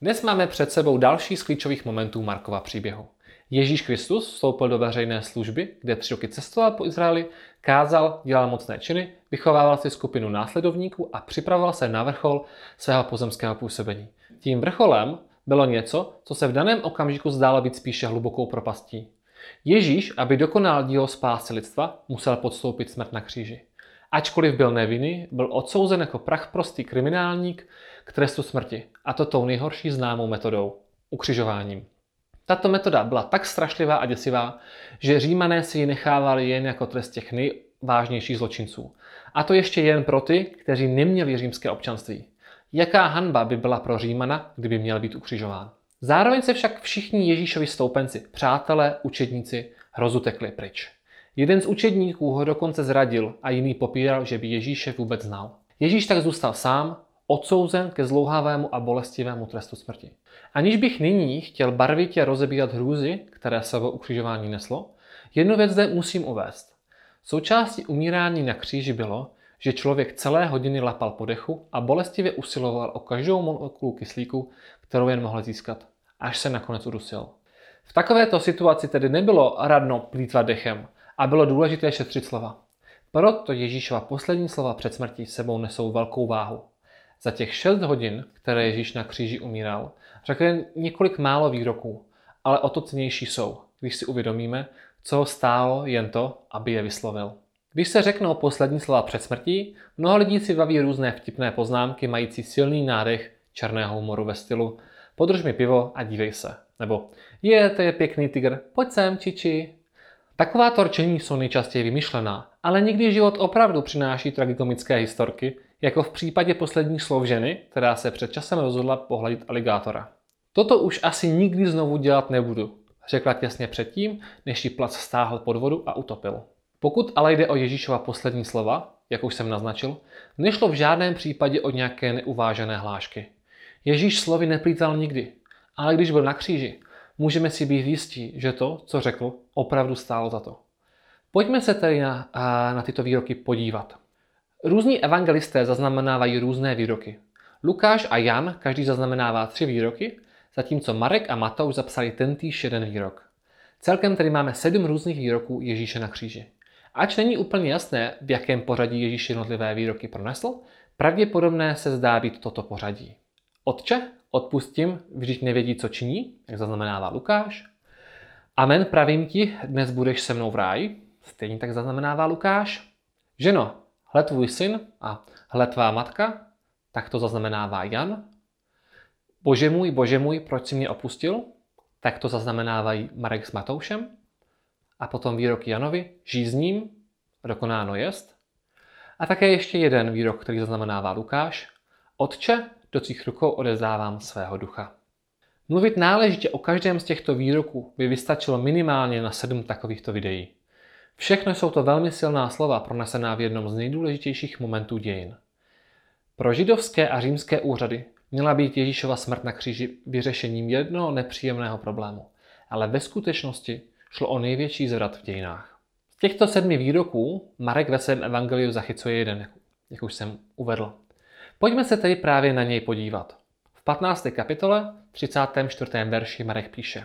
Dnes máme před sebou další z klíčových momentů Markova příběhu. Ježíš Kristus vstoupil do veřejné služby, kde tři roky cestoval po Izraeli, kázal, dělal mocné činy, vychovával si skupinu následovníků a připravoval se na vrchol svého pozemského působení. Tím vrcholem bylo něco, co se v daném okamžiku zdálo být spíše hlubokou propastí. Ježíš, aby dokonal dílo spásy lidstva, musel podstoupit smrt na kříži. Ačkoliv byl nevinný, byl odsouzen jako prach prostý kriminálník k trestu smrti. A to tou nejhorší známou metodou ukřižováním. Tato metoda byla tak strašlivá a děsivá, že římané si ji nechávali jen jako trest těch nejvážnějších zločinců. A to ještě jen pro ty, kteří neměli římské občanství. Jaká hanba by byla pro Římana, kdyby měl být ukřižován? Zároveň se však všichni Ježíšovi stoupenci, přátelé, učedníci, hrozu tekli pryč. Jeden z učedníků ho dokonce zradil a jiný popíral, že by Ježíše vůbec znal. Ježíš tak zůstal sám, odsouzen ke zlouhavému a bolestivému trestu smrti. Aniž bych nyní chtěl barvitě rozebírat hrůzy, které sebou ukřižování neslo, jednu věc zde musím uvést. Součástí umírání na kříži bylo, že člověk celé hodiny lapal po dechu a bolestivě usiloval o každou molekulu kyslíku, kterou jen mohl získat, až se nakonec udusil. V takovéto situaci tedy nebylo radno plítvat dechem a bylo důležité šetřit slova. Proto Ježíšova poslední slova před smrtí sebou nesou velkou váhu. Za těch šest hodin, které Ježíš na kříži umíral, řekl jen několik málo výroků, ale o to cenější jsou, když si uvědomíme, co stálo jen to, aby je vyslovil. Když se řeknou poslední slova před smrtí, mnoho lidí si baví různé vtipné poznámky mající silný nádech černého humoru ve stylu podrž mi pivo a dívej se. Nebo je, to je pěkný tygr, pojď sem, čiči. Taková torčení jsou nejčastěji vymyšlená, ale někdy život opravdu přináší tragikomické historky, jako v případě posledních slov ženy, která se před časem rozhodla pohladit aligátora. Toto už asi nikdy znovu dělat nebudu, řekla těsně předtím, než ji plac stáhl pod vodu a utopil. Pokud ale jde o Ježíšova poslední slova, jak už jsem naznačil, nešlo v žádném případě o nějaké neuvážené hlášky. Ježíš slovy neplýtal nikdy, ale když byl na kříži, můžeme si být jistí, že to, co řekl, opravdu stálo za to. Pojďme se tedy na, na tyto výroky podívat. Různí evangelisté zaznamenávají různé výroky. Lukáš a Jan každý zaznamenává tři výroky, zatímco Marek a Matouš zapsali tentýž jeden výrok. Celkem tedy máme sedm různých výroků Ježíše na kříži. Ač není úplně jasné, v jakém pořadí Ježíš jednotlivé výroky pronesl, pravděpodobné se zdá být toto pořadí. Otče, odpustím, vždyť nevědí, co činí, jak zaznamenává Lukáš. Amen, pravím ti, dnes budeš se mnou v ráji, stejně tak zaznamenává Lukáš. Ženo, hle tvůj syn a hle tvá matka, tak to zaznamenává Jan. Bože můj, bože můj, proč jsi mě opustil? Tak to zaznamenávají Marek s Matoušem. A potom výrok Janovi, žízním, dokonáno jest. A také ještě jeden výrok, který zaznamenává Lukáš. Otče, do tvých rukou odezdávám svého ducha. Mluvit náležitě o každém z těchto výroků by vystačilo minimálně na sedm takovýchto videí. Všechno jsou to velmi silná slova pronesená v jednom z nejdůležitějších momentů dějin. Pro židovské a římské úřady měla být Ježíšova smrt na kříži vyřešením jednoho nepříjemného problému, ale ve skutečnosti šlo o největší zvrat v dějinách. Z těchto sedmi výroků Marek ve svém evangeliu zachycuje jeden, jak už jsem uvedl. Pojďme se tedy právě na něj podívat. V 15. kapitole, 34. verši Marek píše.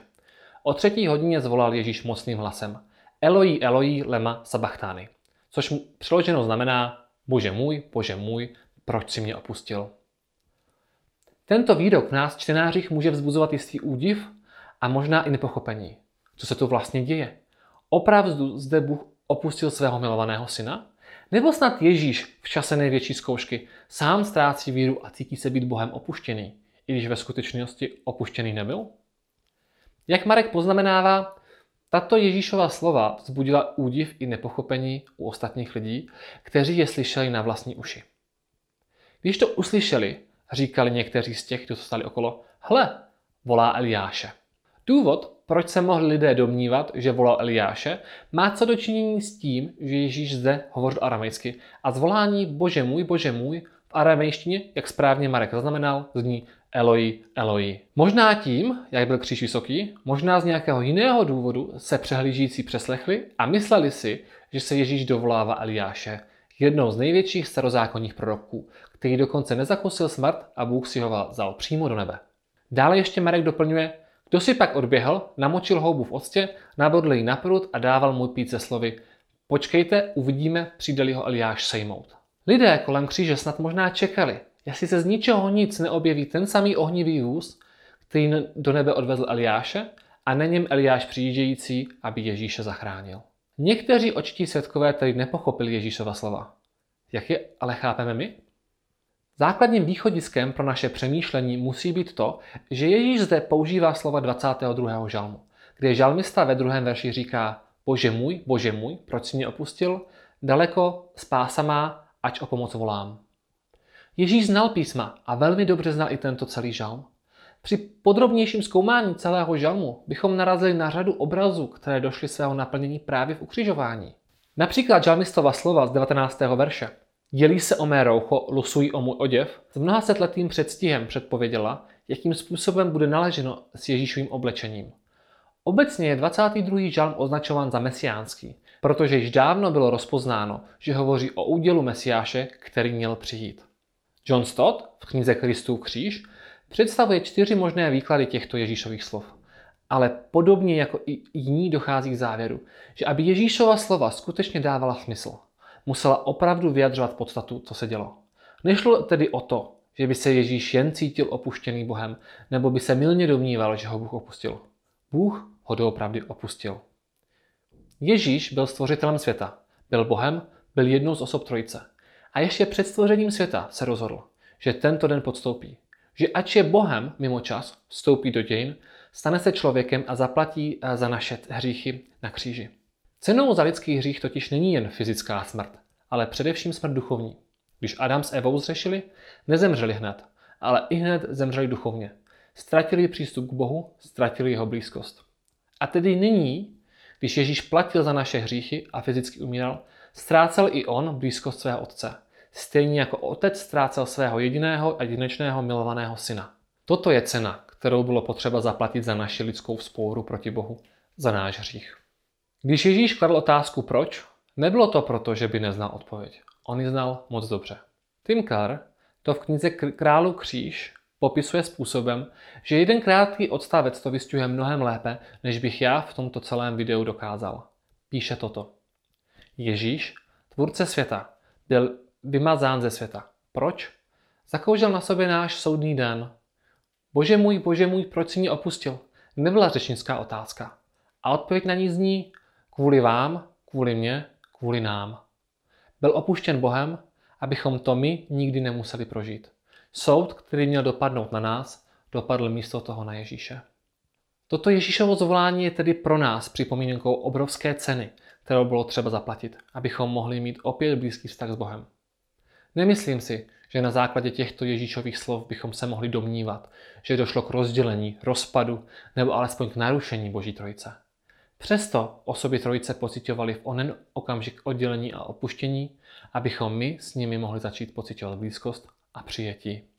O třetí hodině zvolal Ježíš mocným hlasem. Eloi, Eloi, lema sabachtány. Což přeloženo znamená Bože můj, Bože můj, proč si mě opustil. Tento výrok v nás čtenářích může vzbuzovat jistý údiv a možná i nepochopení. Co se tu vlastně děje? Opravdu zde Bůh opustil svého milovaného syna? Nebo snad Ježíš v čase největší zkoušky sám ztrácí víru a cítí se být Bohem opuštěný, i když ve skutečnosti opuštěný nebyl? Jak Marek poznamenává, tato Ježíšova slova vzbudila údiv i nepochopení u ostatních lidí, kteří je slyšeli na vlastní uši. Když to uslyšeli, říkali někteří z těch, kdo stali okolo, hle, volá Eliáše. Důvod, proč se mohli lidé domnívat, že volal Eliáše, má co dočinění s tím, že Ježíš zde hovořil aramejsky a zvolání Bože můj, Bože můj v aramejštině, jak správně Marek zaznamenal, zní Eloi, Eloi. Možná tím, jak byl kříž vysoký, možná z nějakého jiného důvodu se přehlížící přeslechli a mysleli si, že se Ježíš dovolává Eliáše, jednou z největších starozákonních proroků, který dokonce nezakusil smrt a Bůh si ho vzal přímo do nebe. Dále ještě Marek doplňuje, kdo si pak odběhl, namočil houbu v octě, nabodl ji na prut a dával mu pít se slovy Počkejte, uvidíme, přijde ho Eliáš sejmout. Lidé kolem kříže snad možná čekali, jestli se z ničeho nic neobjeví ten samý ohnivý vůz, který do nebe odvezl Eliáše a na něm Eliáš přijíždějící, aby Ježíše zachránil. Někteří očtí světkové tedy nepochopili Ježíšova slova. Jak je ale chápeme my? Základním východiskem pro naše přemýšlení musí být to, že Ježíš zde používá slova 22. žalmu, kde žalmista ve druhém verši říká Bože můj, bože můj, proč jsi mě opustil? Daleko spása má, ať o pomoc volám. Ježíš znal písma a velmi dobře znal i tento celý žalm. Při podrobnějším zkoumání celého žalmu bychom narazili na řadu obrazů, které došly svého naplnění právě v ukřižování. Například žalmistova slova z 19. verše. Dělí se o mé roucho, lusují o můj oděv, s mnoha setletým předstihem předpověděla, jakým způsobem bude naleženo s Ježíšovým oblečením. Obecně je 22. žalm označován za mesiánský, protože již dávno bylo rozpoznáno, že hovoří o údělu Mesiáše, který měl přijít. John Stott v knize Kristův kříž představuje čtyři možné výklady těchto Ježíšových slov. Ale podobně jako i jiní dochází k závěru, že aby Ježíšova slova skutečně dávala smysl, musela opravdu vyjadřovat podstatu, co se dělo. Nešlo tedy o to, že by se Ježíš jen cítil opuštěný Bohem, nebo by se milně domníval, že ho Bůh opustil. Bůh ho doopravdy opustil. Ježíš byl stvořitelem světa, byl Bohem, byl jednou z osob trojice. A ještě před stvořením světa se rozhodl, že tento den podstoupí. Že ač je Bohem mimo čas, vstoupí do dějin, stane se člověkem a zaplatí eh, za naše hříchy na kříži. Cenou za lidský hřích totiž není jen fyzická smrt, ale především smrt duchovní. Když Adam s Evou zřešili, nezemřeli hned, ale i hned zemřeli duchovně. Ztratili přístup k Bohu, ztratili jeho blízkost. A tedy nyní, když Ježíš platil za naše hříchy a fyzicky umíral, ztrácel i on blízkost svého otce. Stejně jako otec ztrácel svého jediného a jedinečného milovaného syna. Toto je cena, kterou bylo potřeba zaplatit za naši lidskou vzpouru proti Bohu, za náš hřích. Když Ježíš kladl otázku proč, nebylo to proto, že by neznal odpověď. On ji znal moc dobře. Tim Carr to v knize Králu kříž popisuje způsobem, že jeden krátký odstavec to vystihuje mnohem lépe, než bych já v tomto celém videu dokázal. Píše toto. Ježíš, tvůrce světa, byl vymazán ze světa. Proč? Zakoužil na sobě náš soudný den. Bože můj, bože můj, proč si mě opustil? Nebyla řečnická otázka. A odpověď na ní zní, kvůli vám, kvůli mně, kvůli nám. Byl opuštěn Bohem, abychom to my nikdy nemuseli prožít. Soud, který měl dopadnout na nás, dopadl místo toho na Ježíše. Toto Ježíšovo zvolání je tedy pro nás připomínkou obrovské ceny, kterou bylo třeba zaplatit, abychom mohli mít opět blízký vztah s Bohem. Nemyslím si, že na základě těchto Ježíšových slov bychom se mohli domnívat, že došlo k rozdělení, rozpadu nebo alespoň k narušení Boží trojice. Přesto osoby trojice pocitovali v onen okamžik oddělení a opuštění, abychom my s nimi mohli začít pocitovat blízkost a přijetí.